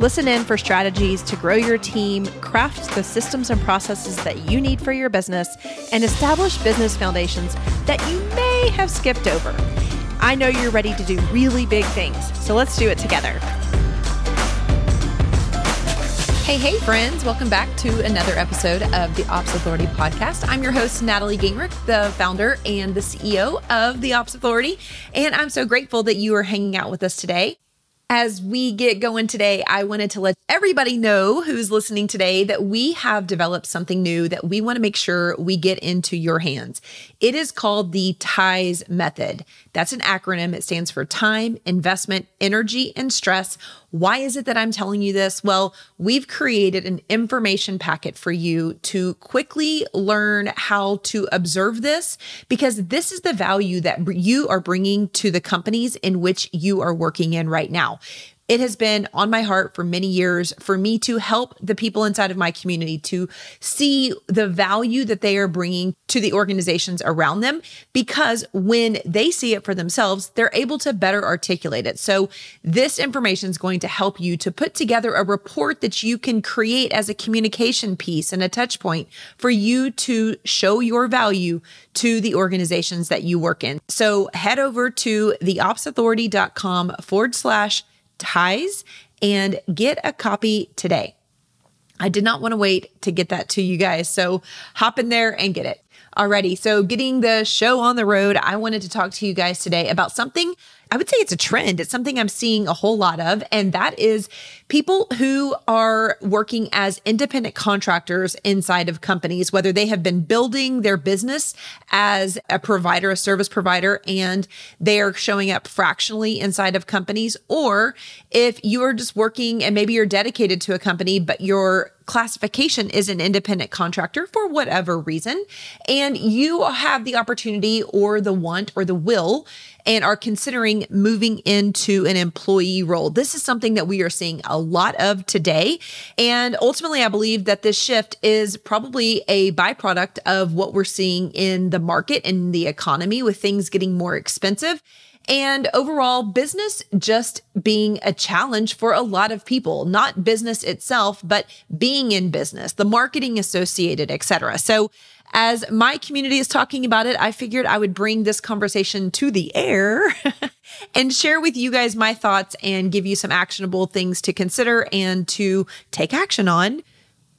Listen in for strategies to grow your team, craft the systems and processes that you need for your business, and establish business foundations that you may have skipped over. I know you're ready to do really big things, so let's do it together. Hey, hey, friends, welcome back to another episode of the Ops Authority podcast. I'm your host, Natalie Gingrich, the founder and the CEO of the Ops Authority, and I'm so grateful that you are hanging out with us today. As we get going today, I wanted to let everybody know who's listening today that we have developed something new that we want to make sure we get into your hands. It is called the TIES method. That's an acronym. It stands for time, investment, energy, and stress. Why is it that I'm telling you this? Well, we've created an information packet for you to quickly learn how to observe this because this is the value that you are bringing to the companies in which you are working in right now. It has been on my heart for many years for me to help the people inside of my community to see the value that they are bringing to the organizations around them because when they see it for themselves, they're able to better articulate it. So, this information is going to help you to put together a report that you can create as a communication piece and a touch point for you to show your value to the organizations that you work in. So, head over to theopsauthority.com forward slash ties and get a copy today. I did not want to wait to get that to you guys. So hop in there and get it. Alrighty. So getting the show on the road, I wanted to talk to you guys today about something I would say it's a trend. It's something I'm seeing a whole lot of. And that is people who are working as independent contractors inside of companies, whether they have been building their business as a provider, a service provider, and they are showing up fractionally inside of companies, or if you are just working and maybe you're dedicated to a company, but your classification is an independent contractor for whatever reason, and you have the opportunity or the want or the will and are considering moving into an employee role. This is something that we are seeing a lot of today. And ultimately, I believe that this shift is probably a byproduct of what we're seeing in the market and the economy with things getting more expensive and overall business just being a challenge for a lot of people not business itself but being in business the marketing associated etc so as my community is talking about it, I figured I would bring this conversation to the air and share with you guys my thoughts and give you some actionable things to consider and to take action on.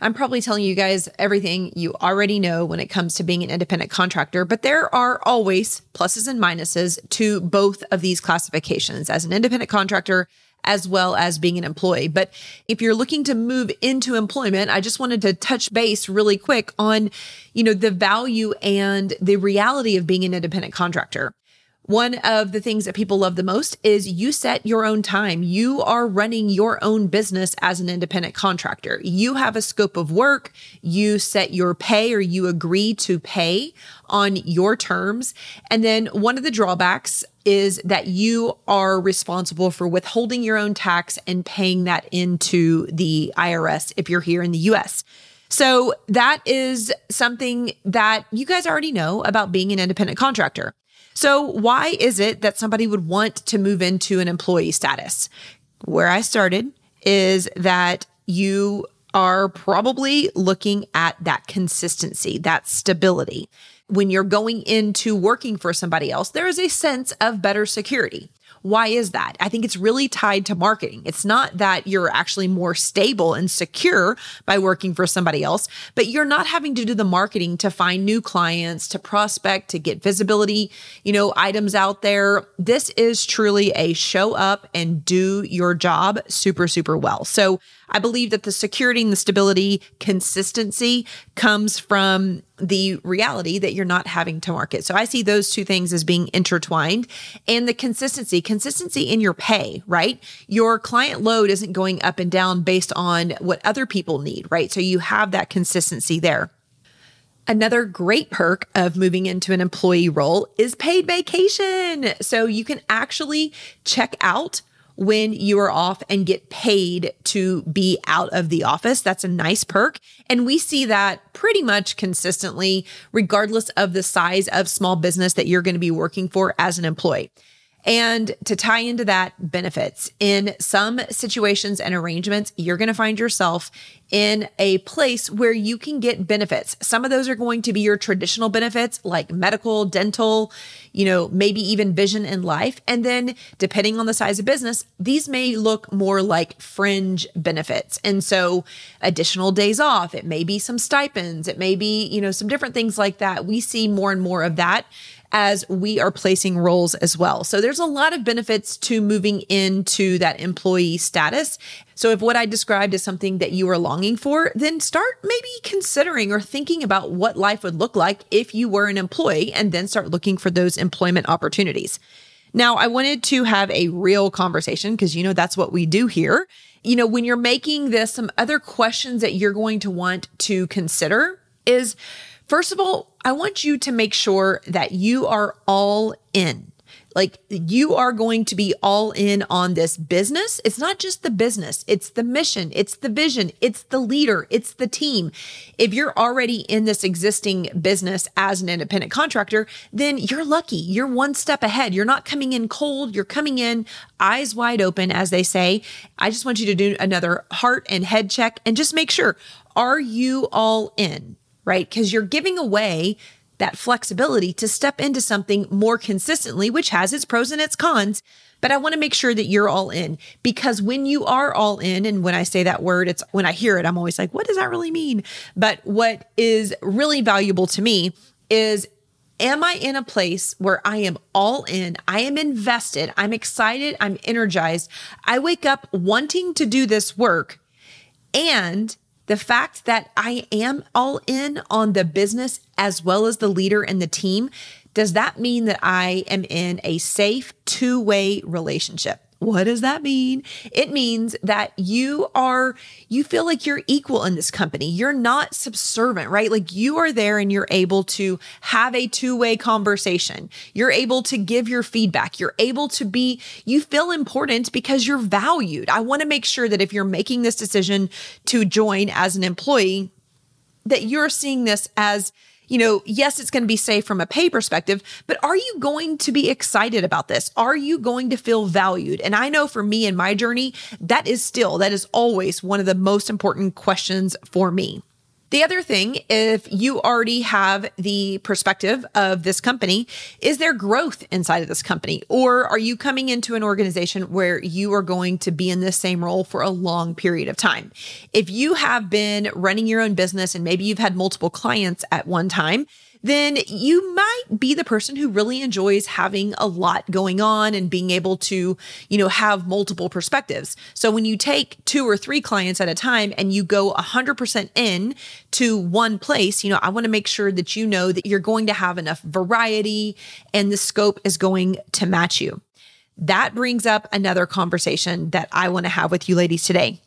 I'm probably telling you guys everything you already know when it comes to being an independent contractor, but there are always pluses and minuses to both of these classifications. As an independent contractor, as well as being an employee. But if you're looking to move into employment, I just wanted to touch base really quick on, you know, the value and the reality of being an independent contractor. One of the things that people love the most is you set your own time. You are running your own business as an independent contractor. You have a scope of work. You set your pay or you agree to pay on your terms. And then one of the drawbacks is that you are responsible for withholding your own tax and paying that into the IRS if you're here in the US. So that is something that you guys already know about being an independent contractor. So, why is it that somebody would want to move into an employee status? Where I started is that you are probably looking at that consistency, that stability. When you're going into working for somebody else, there is a sense of better security. Why is that? I think it's really tied to marketing. It's not that you're actually more stable and secure by working for somebody else, but you're not having to do the marketing to find new clients, to prospect, to get visibility, you know, items out there. This is truly a show up and do your job super, super well. So I believe that the security and the stability, consistency comes from the reality that you're not having to market. So I see those two things as being intertwined and the consistency, consistency in your pay, right? Your client load isn't going up and down based on what other people need, right? So you have that consistency there. Another great perk of moving into an employee role is paid vacation. So you can actually check out when you are off and get paid to be out of the office. That's a nice perk. And we see that pretty much consistently, regardless of the size of small business that you're going to be working for as an employee. And to tie into that, benefits. In some situations and arrangements, you're going to find yourself in a place where you can get benefits. Some of those are going to be your traditional benefits like medical, dental, you know, maybe even vision and life. And then depending on the size of business, these may look more like fringe benefits. And so additional days off, it may be some stipends, it may be, you know, some different things like that. We see more and more of that as we are placing roles as well. So there's a lot of benefits to moving into that employee status. So if what I described is something that you are longing for, then start maybe considering or thinking about what life would look like if you were an employee and then start looking for those employment opportunities. Now, I wanted to have a real conversation because you know that's what we do here. You know, when you're making this, some other questions that you're going to want to consider is First of all, I want you to make sure that you are all in. Like you are going to be all in on this business. It's not just the business, it's the mission, it's the vision, it's the leader, it's the team. If you're already in this existing business as an independent contractor, then you're lucky. You're one step ahead. You're not coming in cold, you're coming in eyes wide open, as they say. I just want you to do another heart and head check and just make sure are you all in? Right? Because you're giving away that flexibility to step into something more consistently, which has its pros and its cons. But I want to make sure that you're all in because when you are all in, and when I say that word, it's when I hear it, I'm always like, what does that really mean? But what is really valuable to me is Am I in a place where I am all in? I am invested. I'm excited. I'm energized. I wake up wanting to do this work and the fact that I am all in on the business as well as the leader and the team, does that mean that I am in a safe two way relationship? What does that mean? It means that you are, you feel like you're equal in this company. You're not subservient, right? Like you are there and you're able to have a two way conversation. You're able to give your feedback. You're able to be, you feel important because you're valued. I want to make sure that if you're making this decision to join as an employee, that you're seeing this as you know, yes, it's going to be safe from a pay perspective, but are you going to be excited about this? Are you going to feel valued? And I know for me in my journey, that is still, that is always one of the most important questions for me. The other thing, if you already have the perspective of this company, is there growth inside of this company? Or are you coming into an organization where you are going to be in the same role for a long period of time? If you have been running your own business and maybe you've had multiple clients at one time, then you might be the person who really enjoys having a lot going on and being able to, you know, have multiple perspectives. So when you take two or three clients at a time and you go 100% in to one place, you know, I want to make sure that you know that you're going to have enough variety and the scope is going to match you. That brings up another conversation that I want to have with you ladies today.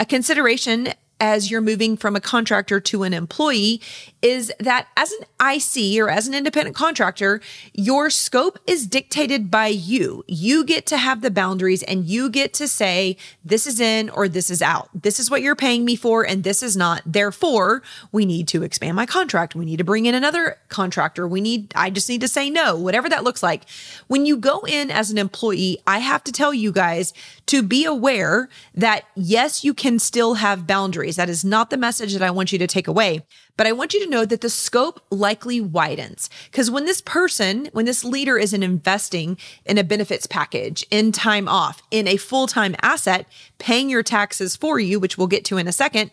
A consideration as you're moving from a contractor to an employee is that as an IC or as an independent contractor, your scope is dictated by you. You get to have the boundaries and you get to say, this is in or this is out. This is what you're paying me for and this is not. Therefore, we need to expand my contract. We need to bring in another contractor. We need, I just need to say no, whatever that looks like. When you go in as an employee, I have to tell you guys to be aware that yes, you can still have boundaries. That is not the message that I want you to take away. But I want you to know that the scope likely widens because when this person, when this leader isn't investing in a benefits package, in time off, in a full time asset, paying your taxes for you, which we'll get to in a second,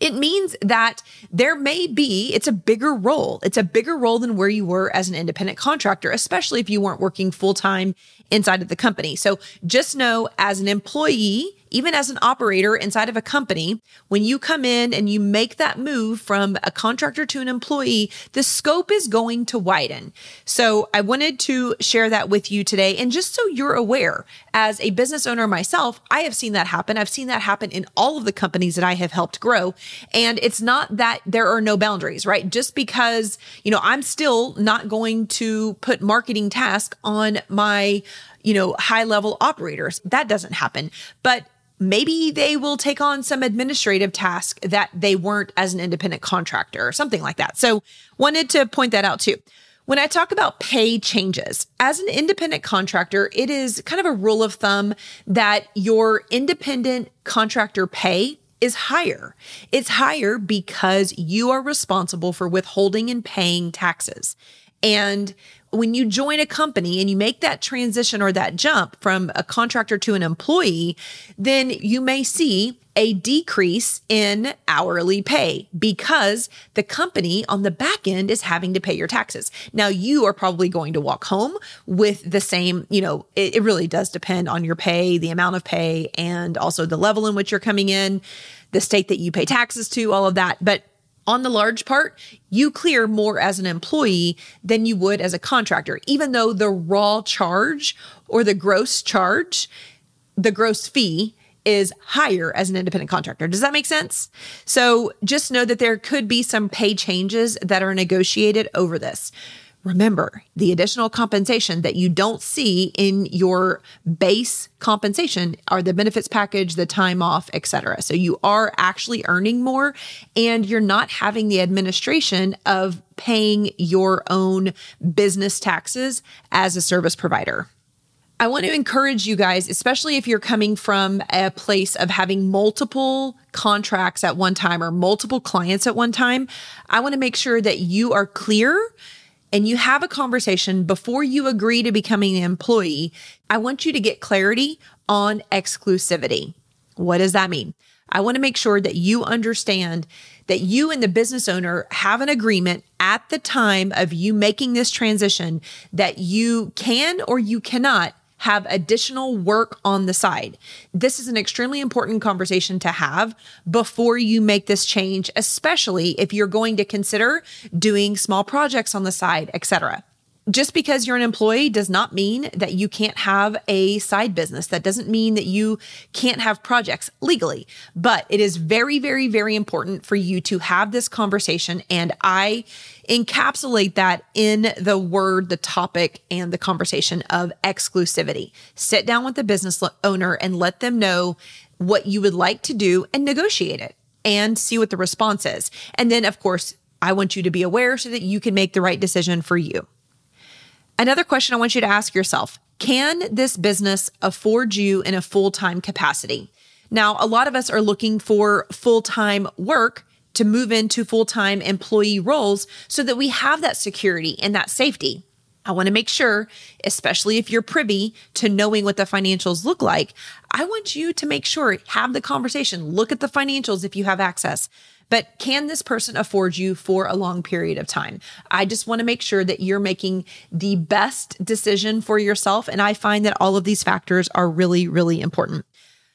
it means that there may be, it's a bigger role. It's a bigger role than where you were as an independent contractor, especially if you weren't working full time inside of the company. So just know as an employee, even as an operator inside of a company, when you come in and you make that move from a contractor to an employee, the scope is going to widen. So I wanted to share that with you today. And just so you're aware, as a business owner myself, I have seen that happen. I've seen that happen in all of the companies that I have helped grow. And it's not that there are no boundaries, right? Just because, you know, I'm still not going to put marketing task on my, you know, high level operators. That doesn't happen. But maybe they will take on some administrative task that they weren't as an independent contractor or something like that. So wanted to point that out too. When I talk about pay changes, as an independent contractor, it is kind of a rule of thumb that your independent contractor pay is higher. It's higher because you are responsible for withholding and paying taxes. And when you join a company and you make that transition or that jump from a contractor to an employee, then you may see a decrease in hourly pay because the company on the back end is having to pay your taxes. Now you are probably going to walk home with the same, you know, it, it, really does depend on your pay, the amount of pay, and also the level in which you're coming in, the state that you pay taxes to, all of that. But on the large part, you clear more as an employee than you would as a contractor, even though the raw charge or the gross charge, the gross fee is higher as an independent contractor. Does that make sense? So just know that there could be some pay changes that are negotiated over this. Remember, the additional compensation that you don't see in your base compensation are the benefits package, the time off, etc. So you are actually earning more and you're not having the administration of paying your own business taxes as a service provider. I want to encourage you guys, especially if you're coming from a place of having multiple contracts at one time or multiple clients at one time. I want to make sure that you are clear and you have a conversation before you agree to becoming an employee, I want you to get clarity on exclusivity. What does that mean? I want to make sure that you understand that you and the business owner have an agreement at the time of you making this transition that you can or you cannot have additional work on the side. This is an extremely important conversation to have before you make this change, especially if you're going to consider doing small projects on the side, etc just because you're an employee does not mean that you can't have a side business. That doesn't mean that you can't have projects legally, but it is very, very, very important for you to have this conversation. And I encapsulate that in the word, the topic, and the conversation of exclusivity. Sit down with the business owner and let them know what you would like to do and negotiate it and see what the response is. And then, of course, I want you to be aware so that you can make the right decision for you. Another question I want you to ask yourself Can this business afford you in a full time capacity? Now, a lot of us are looking for full time work to move into full time employee roles so that we have that security and that safety. I want to make sure, especially if you're privy to knowing what the financials look like, I want you to make sure, have the conversation, look at the financials if you have access. But can this person afford you for a long period of time? I just want to make sure that you're making the best decision for yourself. And I find that all of these factors are really, really important.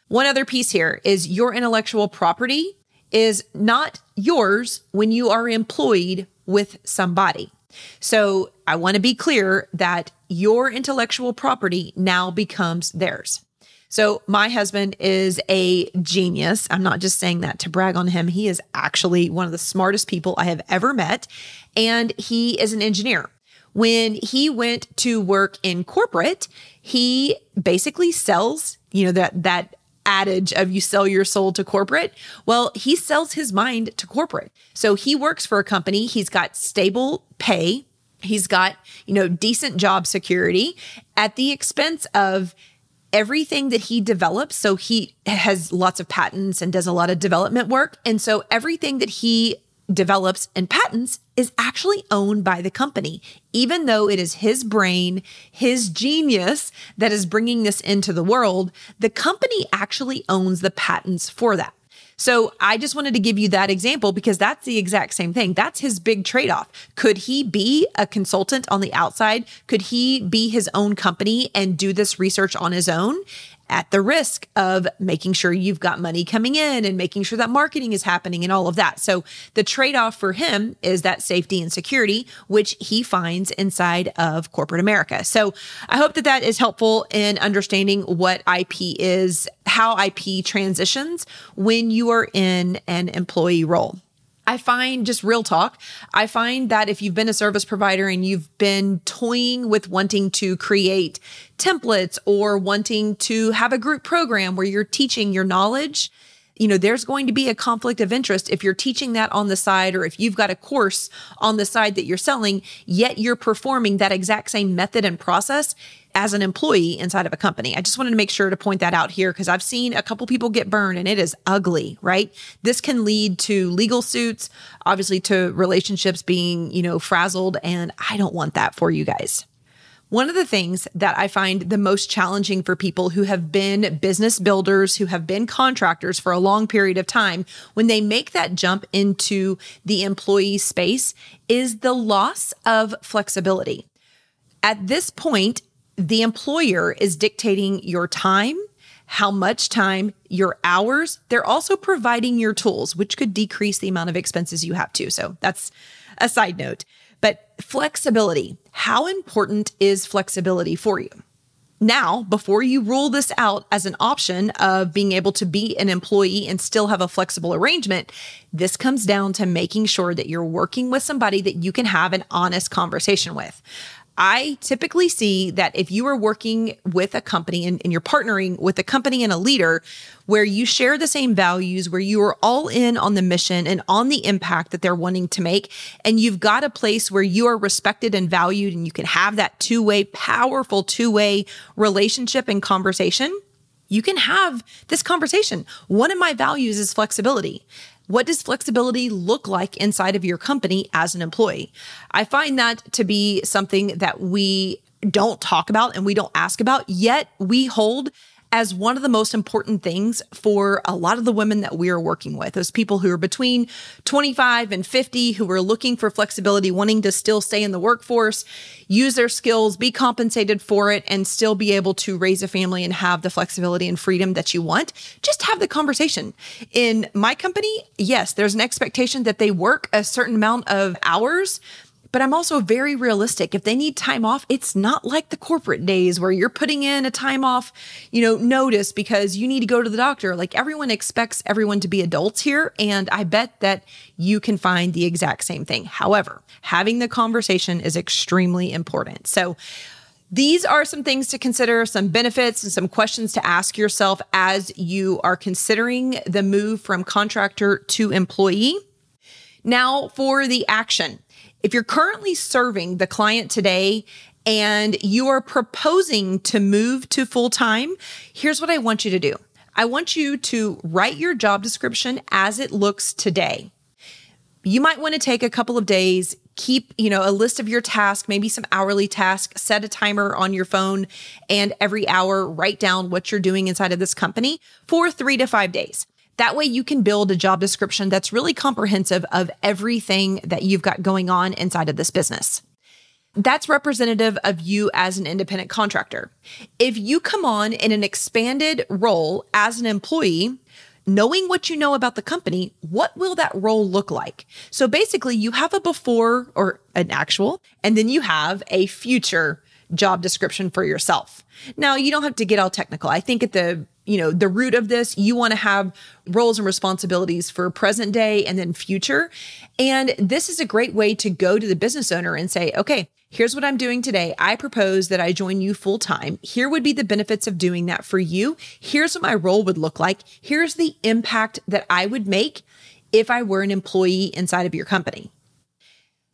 One other piece here is your intellectual property is not yours when you are employed with somebody. So I want to be clear that your intellectual property now becomes theirs. So my husband is a genius. I'm not just saying that to brag on him. He is actually one of the smartest people I have ever met. And he is an engineer. When he went to work in corporate, he basically sells, you know, that, that adage of you sell your soul to corporate. Well, he sells his mind to corporate. So he works for a company. He's got stable pay. He's got, you know, decent job security at the expense of everything that he develops. So he has lots of patents and does a lot of development work. And so everything that he develops and patents is actually owned by the company, even though it is his brain, his genius that is bringing this into the world. The company actually owns the patents for that. So I just wanted to give you that example because that's the exact same thing. That's his big trade off. Could he be a consultant on the outside? Could he be his own company and do this research on his own? At the risk of making sure you've got money coming in and making sure that marketing is happening and all of that. So the trade off for him is that safety and security, which he finds inside of corporate America. So I hope that that is helpful in understanding what IP is, how IP transitions when you are in an employee role. I find just real talk. I find that if you've been a service provider and you've been toying with wanting to create templates or wanting to have a group program where you're teaching your knowledge, you know, there's going to be a conflict of interest if you're teaching that on the side or if you've got a course on the side that you're selling, yet you're performing that exact same method and process as an employee inside of a company. I just wanted to make sure to point that out here because I've seen a couple people get burned and it is ugly, right? This can lead to legal suits, obviously to relationships being, you know, frazzled. And I don't want that for you guys. One of the things that I find the most challenging for people who have been business builders, who have been contractors for a long period of time, when they make that jump into the employee space, is the loss of flexibility. At this point, the employer is dictating your time, how much time, your hours. They're also providing your tools, which could decrease the amount of expenses you have too. So that's a side note. But flexibility, how important is flexibility for you? Now, before you rule this out as an option of being able to be an employee and still have a flexible arrangement, this comes down to making sure that you're working with somebody that you can have an honest conversation with. I typically see that if you are working with a company and, and, you're partnering with a company and a leader where you share the same values, where you are all in on the mission and on the impact that they're wanting to make, and you've got a place where you are respected and valued and you can have that two way, powerful two way relationship and conversation. You can have this conversation. One of my values is flexibility. What does flexibility look like inside of your company as an employee? I find that to be something that we don't talk about and we don't ask about, yet we hold as one of the most important things for a lot of the women that we are working with, those people who are between 25 and 50 who are looking for flexibility, wanting to still stay in the workforce, use their skills, be compensated for it, and still be able to raise a family and have the flexibility and freedom that you want. Just have the conversation. In my company, yes, there's an expectation that they work a certain amount of hours but I'm also very realistic. If they need time off, it's not like the corporate days where you're putting in a time off, you know, notice because you need to go to the doctor. Like everyone expects everyone to be adults here. And I bet that you can find the exact same thing. However, having the conversation is extremely important. So, these are some things to consider, some benefits and some questions to ask yourself as you are considering the move from contractor to employee. Now, for the action. If you're currently serving the client today and you are proposing to move to full time, here's what I want you to do. I want you to write your job description as it looks today. You might want to take a couple of days, keep, you know, a list of your tasks, maybe some hourly tasks, set a timer on your phone and every hour write down what you're doing inside of this company for 3 to 5 days. That way you can build a job description that's really comprehensive of everything that you've got going on inside of this business. That's representative of you as an independent contractor. If you come on in an expanded role as an employee, knowing what you know about the company, what will that role look like? So basically, you have a before or an actual, and then you have a future job description for yourself. Now, you don't have to get all technical. I think at the you know, the root of this, you want to have roles and responsibilities for present day and then future. And this is a great way to go to the business owner and say, okay, here's what I'm doing today. I propose that I join you full time. Here would be the benefits of doing that for you. Here's what my role would look like. Here's the impact that I would make if I were an employee inside of your company.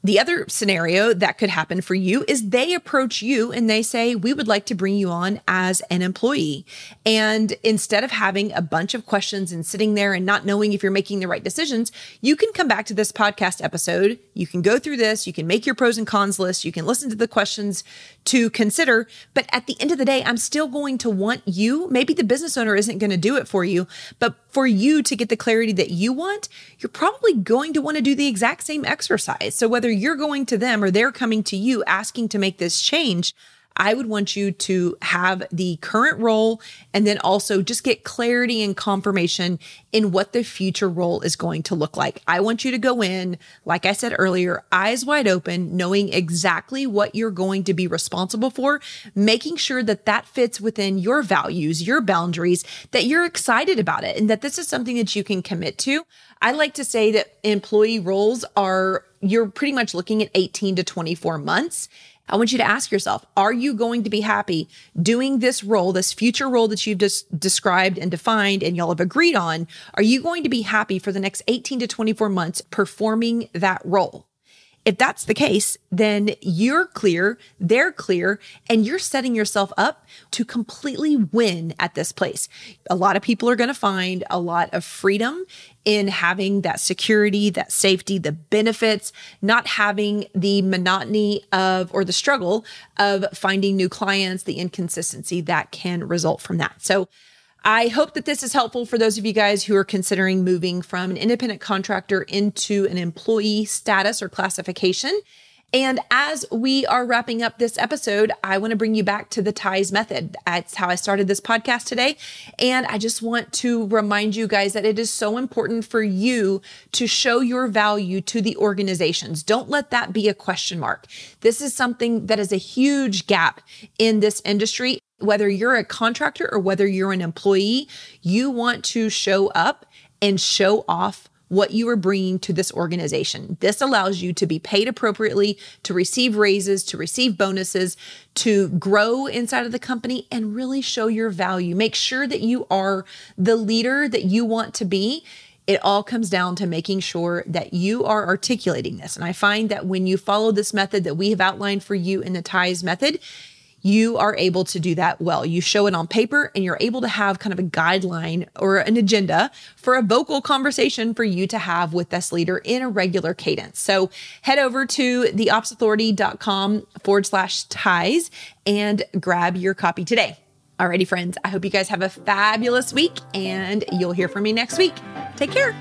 The other scenario that could happen for you is they approach you and they say, We would like to bring you on as an employee. And instead of having a bunch of questions and sitting there and not knowing if you're making the right decisions, you can come back to this podcast episode. You can go through this, you can make your pros and cons list, you can listen to the questions to consider. But at the end of the day, I'm still going to want you. Maybe the business owner isn't going to do it for you, but for you to get the clarity that you want, you're probably going to want to do the exact same exercise. So whether you're going to them or they're coming to you asking to make this change, I would want you to have the current role and then also just get clarity and confirmation in what the future role is going to look like. I want you to go in, like I said earlier, eyes wide open, knowing exactly what you're going to be responsible for, making sure that that fits within your values, your boundaries, that you're excited about it, and that this is something that you can commit to. I like to say that employee roles are, you're pretty much looking at 18 to 24 months. I want you to ask yourself, are you going to be happy doing this role, this future role that you've just described and defined and y'all have agreed on? Are you going to be happy for the next 18 to 24 months performing that role? If that's the case, then you're clear, they're clear, and you're setting yourself up to completely win at this place. A lot of people are going to find a lot of freedom in having that security, that safety, the benefits, not having the monotony of or the struggle of finding new clients, the inconsistency that can result from that. So, I hope that this is helpful for those of you guys who are considering moving from an independent contractor into an employee status or classification. And as we are wrapping up this episode, I want to bring you back to the ties method. That's how I started this podcast today. And I just want to remind you guys that it is so important for you to show your value to the organizations. Don't let that be a question mark. This is something that is a huge gap in this industry whether you're a contractor or whether you're an employee, you want to show up and show off what you are bringing to this organization. This allows you to be paid appropriately, to receive raises, to receive bonuses, to grow inside of the company and really show your value. Make sure that you are the leader that you want to be. It all comes down to making sure that you are articulating this. And I find that when you follow this method that we have outlined for you in the TIES method, you are able to do that well. You show it on paper and you're able to have kind of a guideline or an agenda for a vocal conversation for you to have with this leader in a regular cadence. So head over to theopsauthority.com forward slash ties and grab your copy today. Alrighty, friends, I hope you guys have a fabulous week and you'll hear from me next week. Take care.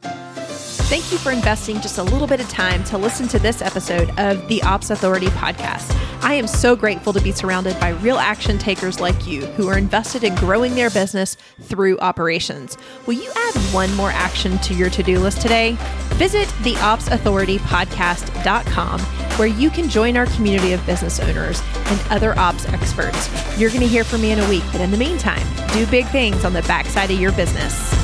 Thank you for investing just a little bit of time to listen to this episode of the Ops Authority podcast. I am so grateful to be surrounded by real action takers like you who are invested in growing their business through operations. Will you add one more action to your to do list today? Visit theopsauthoritypodcast.com where you can join our community of business owners and other ops experts. You're going to hear from me in a week, but in the meantime, do big things on the backside of your business.